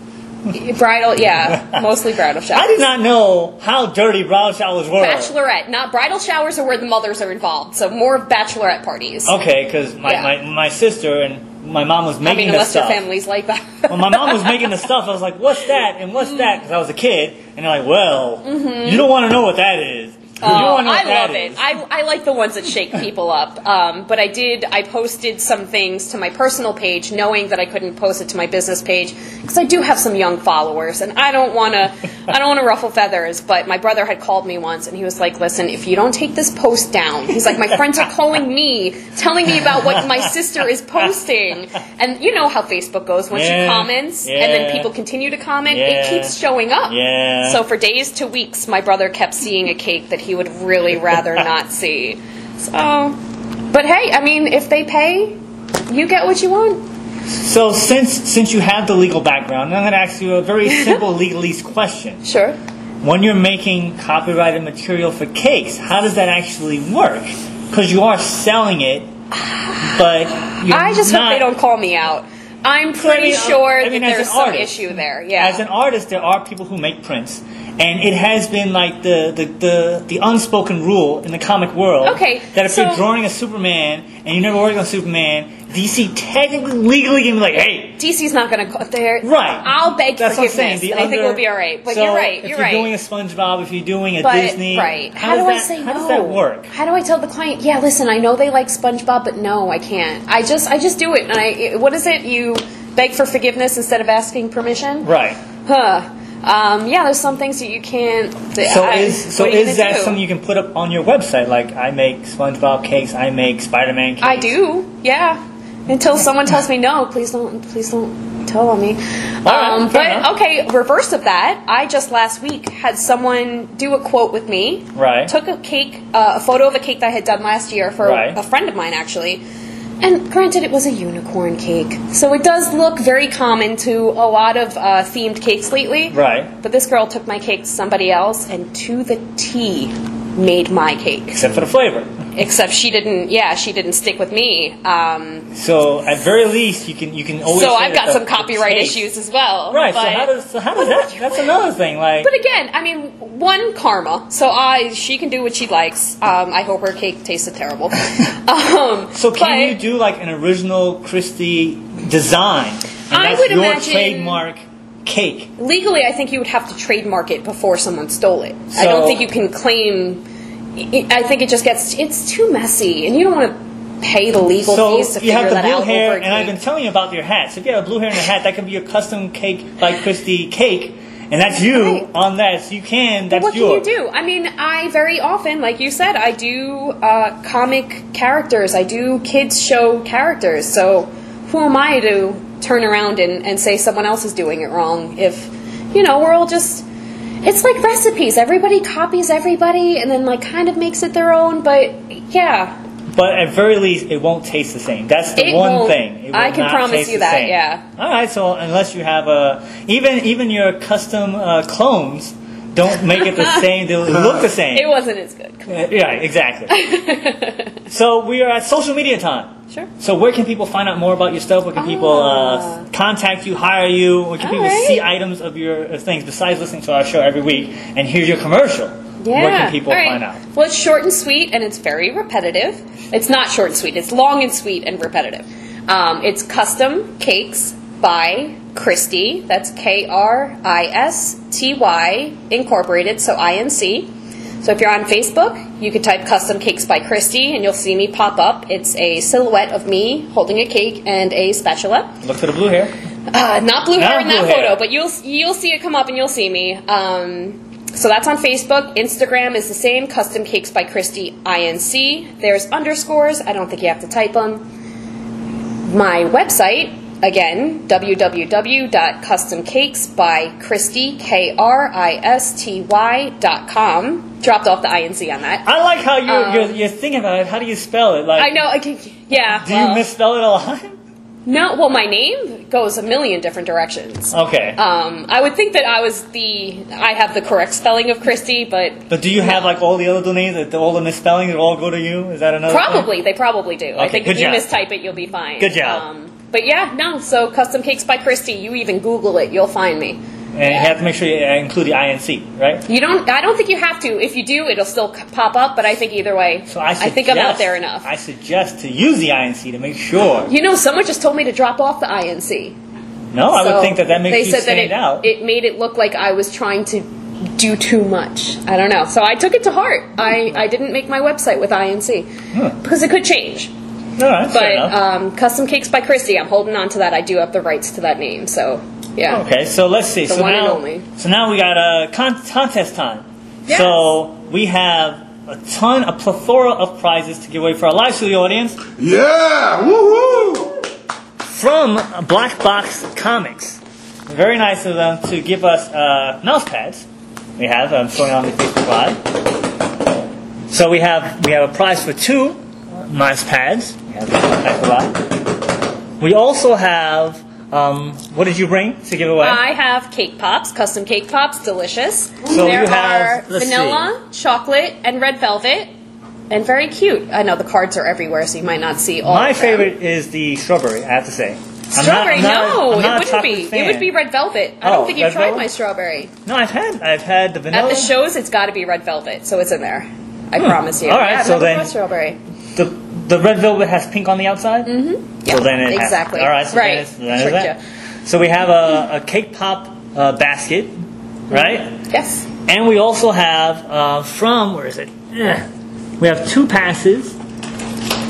bridal, yeah, (laughs) mostly bridal showers. I did not know how dirty bridal showers were. Bachelorette, not bridal showers, are where the mothers are involved. So more of bachelorette parties. Okay, because my, Yeah. my, my sister and my mom was I making mean, the unless your stuff. family's like that. when my mom was making the (laughs) stuff, I was like, "What's that?" and "What's that?" Because I was a kid, and they're like, "Well, you don't want to know what that is." Oh, I love it. I, I like the ones that shake people up. Um, but I did, I posted some things to my personal page knowing that I couldn't post it to my business page because I do have some young followers and I don't want to, I don't want to ruffle feathers. But my brother had called me once and he was like, listen, if you don't take this post down, he's like, my friends are calling me, telling me about what my sister is posting. And you know how Facebook goes. Once Yeah, you comment and then people continue to comment, Yeah. it keeps showing up. Yeah. So for days to weeks, my brother kept seeing a cake that he would really rather not (laughs) see. So, but hey, I mean, if they pay, you get what you want. So since since you have the legal background, I'm going to ask you a very (laughs) simple legalese question. Sure. When you're making copyrighted material for cakes, how does that actually work? Because you are selling it, but you're I just not, hope they don't call me out. I'm pretty mean, uh, sure I mean, that there's an some artist- issue there. Yeah. As an artist, there are people who make prints, and it has been like the the, the, the unspoken rule in the comic world Okay, that if so- you're drawing a Superman and you're never worked on Superman, DC technically legally can be like, hey, DC's not going to call there. Right. I'll beg That's what I'm saying. forgiveness, The and I think under- we'll be all right. But so you're right. You're right. if you're right. doing a SpongeBob, if you're doing a but Disney, right, how, does do I say How no? How does that work? How do I tell the client? Yeah, listen, I know they like SpongeBob, but no, I can't. I just, I just do it. And I, what is it? You beg for forgiveness instead of asking permission. Right. Huh. Um, yeah, there's some things that you can't. that So I- is so what are you is that do? something you can put up on your website? Like I make SpongeBob cakes, I make Spider-Man cakes. I do. Yeah. Until someone tells me no, please don't, please don't tell on me. Um, but enough. okay, reverse of that. I just last week had someone do a quote with me. Right. Took a cake, uh, a photo of a cake that I had done last year for Right. a friend of mine actually. And granted, it was a unicorn cake, so it does look very common to a lot of uh, themed cakes lately. Right. But this girl took my cake to somebody else, and to the T, made my cake. Except for the flavor. except she didn't. Yeah, she didn't stick with me. Um, So at very least, you can you can always. so I've got the- some copyright issues as well. Right. So but- how does so how does that? That's another thing. Like. But again, I mean, one karma. So I, she can do what she likes. Um, I hope her cake tasted terrible. (laughs) um, So can but you do like an original Kristy design? And I would your imagine- trademark cake. legally, I think you would have to trademark it before someone stole it. I don't think you can claim. I think it just gets it's too messy, and you don't want to pay the legal So fees to you have the that blue out hair, over and I've been telling you about your hat. So if you have a blue hair and a hat, that could be your custom cake by Kristy cake, and that's you Right. on that. So you can. That's what yours. can you do? I mean, I very often, like you said, I do uh, comic characters. I do kids show characters. So who am I to turn around and, and say someone else is doing it wrong? If you know, we're all just. It's like recipes. Everybody copies everybody, and then like kind of makes it their own. But yeah, But at very least, it won't taste the same. That's the It one won't. thing. I can promise you that, same. yeah. All right. So unless you have a even even your custom uh, clones don't make it the (laughs) same. They'll look the same. it wasn't as good. Yeah, exactly. (laughs) so we are at social media time. Sure. So where can people find out more about your stuff? Where can people uh, contact you, hire you? Where can All people right. see items of your uh, things besides listening to our show every week and hear your commercial? Yeah. Where can people right. find out? Well, it's short and sweet, and it's very repetitive. It's not short and sweet. It's long and sweet and repetitive. Um, it's custom cakes by Kristy. That's K R I S T Y Incorporated. So I N C. So if you're on Facebook, you could type "custom cakes by Kristy" and you'll see me pop up. It's a silhouette of me holding a cake and a spatula. Look for the blue hair. Uh, not blue Not hair in that hair. photo, but you'll you'll see it come up and you'll see me. Um, so that's on Facebook. Instagram is the same. Custom Cakes by Kristy Inc. There's underscores. I don't think you have to type them. My website again www.customcakesbykristy k r i s t y dot com. Dropped off the inc on that. I like how you're, Um, you're, you're thinking about it. How do you spell it? Like, I know. I can, yeah. Do well, you misspell it a lot? (laughs) No. Well, my name goes a million different directions. Okay. Um, I would think that I was the I have the correct spelling of Kristy, but but do you have like all the other names, that all the misspellings, that all go to you? Is that another? thing? probably they probably do. I think if you job. mistype it, you'll be fine. Good job. Um, but yeah, no. So custom cakes by Kristy. You even Google it, you'll find me. And you have to make sure you uh, include the INC, right? You don't. I don't think you have to. If you do, it'll still pop up. But I think either way, So I, think I'm out suggest- there enough. I suggest to use the INC to make sure. You know, someone just told me to drop off the INC. No, I would think that that makes they you said that stand it, out. it made it look like I was trying to do too much. I don't know. So I took it to heart. I, I didn't make my website with INC because it could change. All right, But um, Custom Cakes by Kristy, I'm holding on to that. I do have the rights to that name. So yeah. Okay, so let's see. The so one and now, only. so now we got a con- contest time. Yes. So we have a ton, a plethora of prizes to give away for our live studio audience. Yeah! Woo From Black Box Comics. Very nice of them to give us uh, mouse pads. We have. I'm showing on the Facebook Live. So we have we have a prize for two mouse pads. We have thanks a lot. We also have. Um, what did you bring to give away? I have cake pops, custom cake pops, delicious. So there you have- are vanilla, chocolate, and red velvet, and very cute. I know the cards are everywhere, so you might not see all. My of them. favorite is the strawberry. I have to say. I'm not- Strawberry? I'm not- no, I'm it not a wouldn't be. fan. It would be red velvet. I Oh, don't think you've tried velvet? my strawberry. No, I've had I've had the vanilla. At the shows, it's got to be red velvet, so it's in there. I Hmm. promise you. All right, Yeah, so then- strawberry. The the red velvet has pink on the outside. Mm-hmm. Yeah, so then it has- exactly. all right. So Right. Then it's, then that. So we have a, a cake pop uh, basket, right? Yes. And we also have uh, from where is it? Eh. We have two passes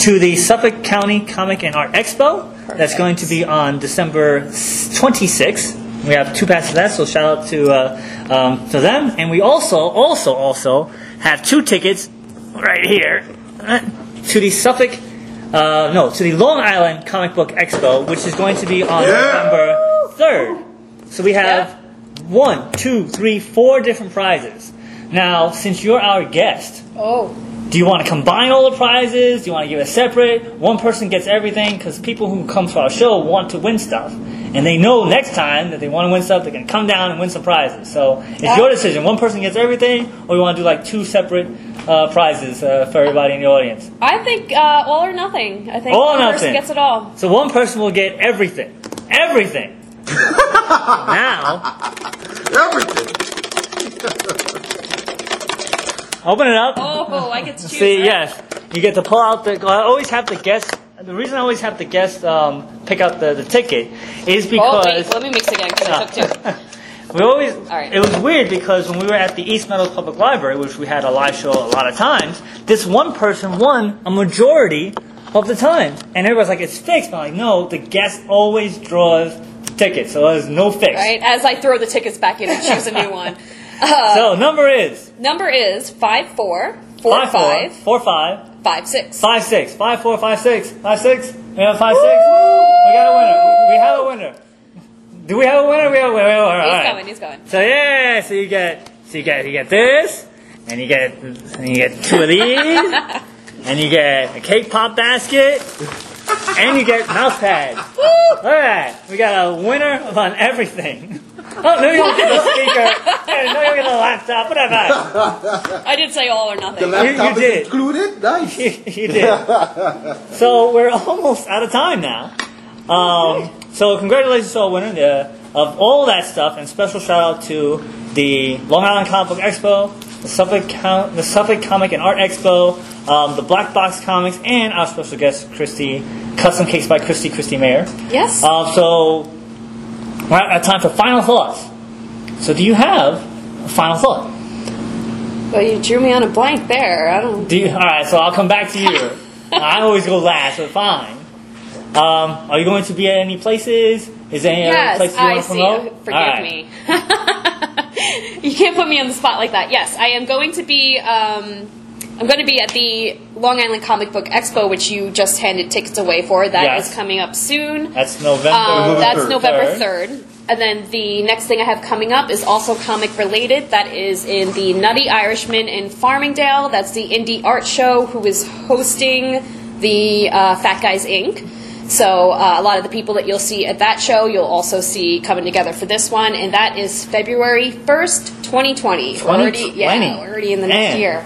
to the Suffolk County Comic and Art Expo. That's going to be on December 26th. We have two passes that, so shout out to uh, um, to them. And we also also also have two tickets right here uh, to the Suffolk. Uh, no, to the Long Island Comic Book Expo, which is going to be on November 3rd. So we have one, two, three, four different prizes. Now, since you're our guest, Oh. do you want to combine all the prizes? Do you want to give it separate? One person gets everything because people who come to our show want to win stuff. And they know next time that they want to win stuff, they can come down and win some prizes. So it's your decision. One person gets everything, or you want to do like two separate uh, prizes uh, for everybody in the audience? I think uh, all or nothing. I think All or one person gets it all. So one person will get everything. Everything. (laughs) now, Everything. open it up. Oh, I get to choose. See, right? yes, you get to pull out the. I always have the guest. The reason I always have the guest um, pick out the, the ticket is Oh, because wait, let me mix again because I took two. (laughs) we always. right. It was weird because when we were at the East Meadows Public Library, which we had a live show a lot of times, this one person won a majority of the time, and everybody's like, "It's fixed." But I'm like, no, the guest always draws the ticket, so there's no fix. Right as I throw the tickets back in and choose a new one. Uh, (laughs) So number is number is five four four five four five four five five six. five six five four five six five six. We have five six. We got a winner. We have a winner. Do we have a winner? We have a winner. All right. He's going. He's going. So yeah, so you get so you get you get this, and you get and you get two of these, (laughs) and you get a cake pop basket, and you get mouse pads. All right, we got a winner on everything. (laughs) Oh, no, you don't get the speaker. Hey, no, you get the laptop. Whatever. I (laughs) did say all or nothing. The nothing. laptop you is did. included. Nice. you did. So we're almost out of time now. Um, so congratulations to all winners the, of all that stuff, and special shout out to the Long Island Comic Book Expo, the Suffolk, Com- the Suffolk Comic and Art Expo, um, the Black Box Comics, and our special guest Kristy, Custom Cakes by Kristy, Kristy Mayer. Yes. Uh, so we're at time for final thoughts. So do you have a final thought? Well, you drew me on a blank there. I don't. Do you, all right, so I'll come back to you. (laughs) I always go last, but fine. Um, are you going to be at any places? Is there any other Yes, places you I want to promote? Forgive right. me. (laughs) you can't put me on the spot like that. Yes, I am going to be. Um, I'm going to be at the Long Island Comic Book Expo, which you just handed tickets away for. That is Yes. coming up soon. That's November. Um, that's. November Third. 3rd. And then the next thing I have coming up is also comic related. That is in the Nutty Irishman in Farmingdale. That's the Indie Art Show, who is hosting the uh, Fat Guys Inc. So uh, a lot of the people that you'll see at that show, you'll also see coming together for this one, and that is February 1st, 2020. We're Already, 2020. yeah, we're already in the next year.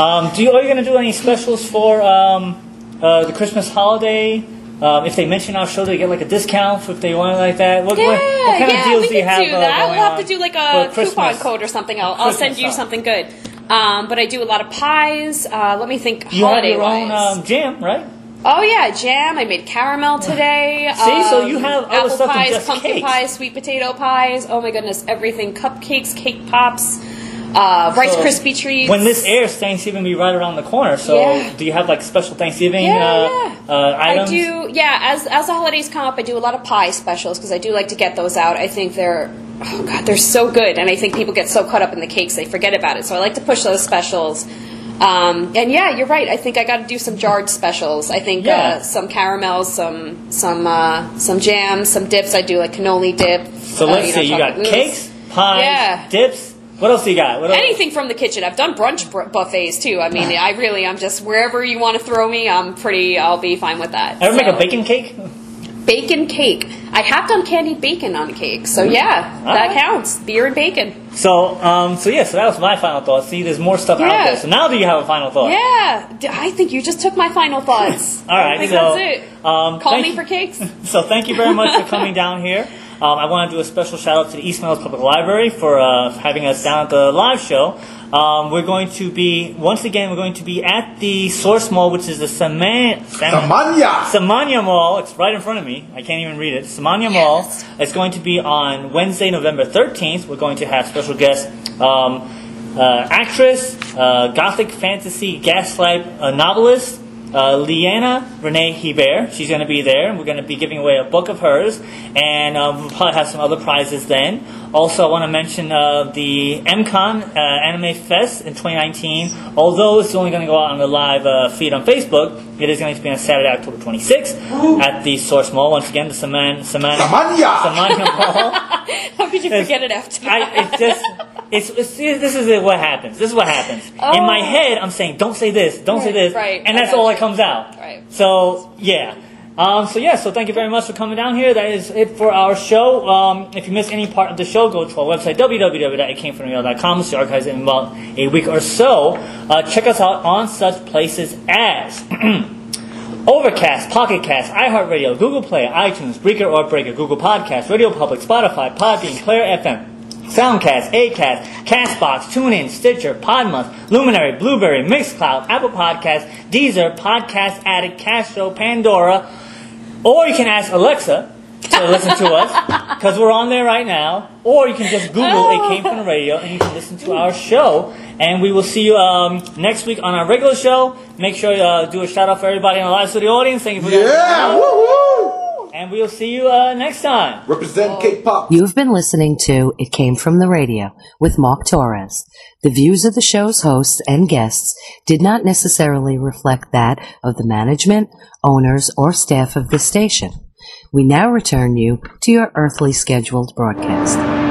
Um, do you, are you going to do any specials for um, uh, the Christmas holiday? Um, if they mention our show, they get like a discount if they want it like that. What, Yeah, what, what kind yeah, of deals we do you have? do uh, that. going we'll have to do like a coupon code or something. I'll, I'll send you something good. Um, but I do a lot of pies. Uh, let me think. You have holiday your own um, jam, right? Oh yeah, jam. I made caramel today. See, so Um, you have apple pies, just pumpkin cakes. pies, sweet potato pies. Oh my goodness, everything. Cupcakes, cake pops, uh, Rice So, Krispie treats. When this airs, Thanksgiving will be right around the corner. So, Yeah. do you have like special Thanksgiving Yeah, uh, yeah. Uh, I items? do, yeah. As as the holidays come up, I do a lot of pie specials because I do like to get those out. I think they're, oh god, they're so good, and I think people get so caught up in the cakes they forget about it. So I like to push those specials. Um, and yeah, you're right. I think I got to do some jarred specials. I think Yeah. uh, some caramels, some some uh, some jams, some dips. I do like cannoli dip. So uh, let's know, see. You got mousse. cakes, pies, Yeah. dips. What else do you got? What else? Anything from the kitchen. I've done brunch br- buffets too. I mean, (sighs) I really, I'm just wherever you want to throw me, I'm pretty. I'll be fine with that. Ever make a bacon cake? Bacon cake. I have done candied bacon on a cake, so yeah, that Alright. counts. Beer and bacon. So, um, so yeah. So that was my final thought. See, there's more stuff out Yeah. there. So now, do you have a final thought? Yeah, D- I think you just took my final thoughts. (laughs) All right. I think so, that's it. Um, Call thank me you- for cakes. (laughs) So thank you very much for (laughs) coming down here. Um, I want to do a special shout out to the East Meadows Public Library for uh, having us down at the live show. Um, we're going to be once again. We're going to be at the Source Mall, which is the Saman, Samanya. Samanya Mall. It's right in front of me. I can't even read it. Samanya Mall. It's going to be on Wednesday, November 13th. We're going to have special guests. Um, uh, actress, uh, gothic fantasy gaslight uh, novelist, uh, Leanna Renee Hieber. She's going to be there, and we're going to be giving away a book of hers, and uh, we'll probably have some other prizes then. Also, I want to mention uh, the MCon uh, Anime Fest in 2019. Although it's only going to go out on the live uh, feed on Facebook, it is going to be on Saturday, October 26th at the Source Mall. Once again, the Saman, Saman, Samanya. Samanya Mall. (laughs) How could you It's- forget it after that? I, it's just, it's, it's, this is what happens. This is what happens. In my Oh. head, I'm saying, don't say this, don't say this, right. and that's all you. that comes out. Right. So, yeah. Um, so yeah, so thank you very much for coming down here. That is it for our show. Um, if you missed any part of the show, go to our website www.itcamefromradio.com. See archives in about a week or so. Uh, check us out on such places as (clears throat) Overcast, Pocket Cast, iHeartRadio, Google Play, iTunes, Breaker or Breaker, Google Podcast, Radio Public, Spotify, Podbean, Player FM. Soundcast, Acast, Castbox, TuneIn, Stitcher, Podmonth, Luminary, Blubrry, Mixcloud, Apple Podcasts, Deezer, Podcast Addict, Castro, Pandora, or you can ask Alexa to listen to us (laughs) because we're on there right now. Or you can just Google "It Came from the Radio" and you can listen to our show. And we will see you um, next week on our regular show. Make sure you uh, do a shout out for everybody in the live studio audience. Thank you for Yeah, woo And we'll see you uh, next time. Represent K-pop. You've been listening to It Came From the Radio with Mark Torres. The views of the show's hosts and guests did not necessarily reflect that of the management, owners, or staff of the station. We now return you to your earthly scheduled broadcast.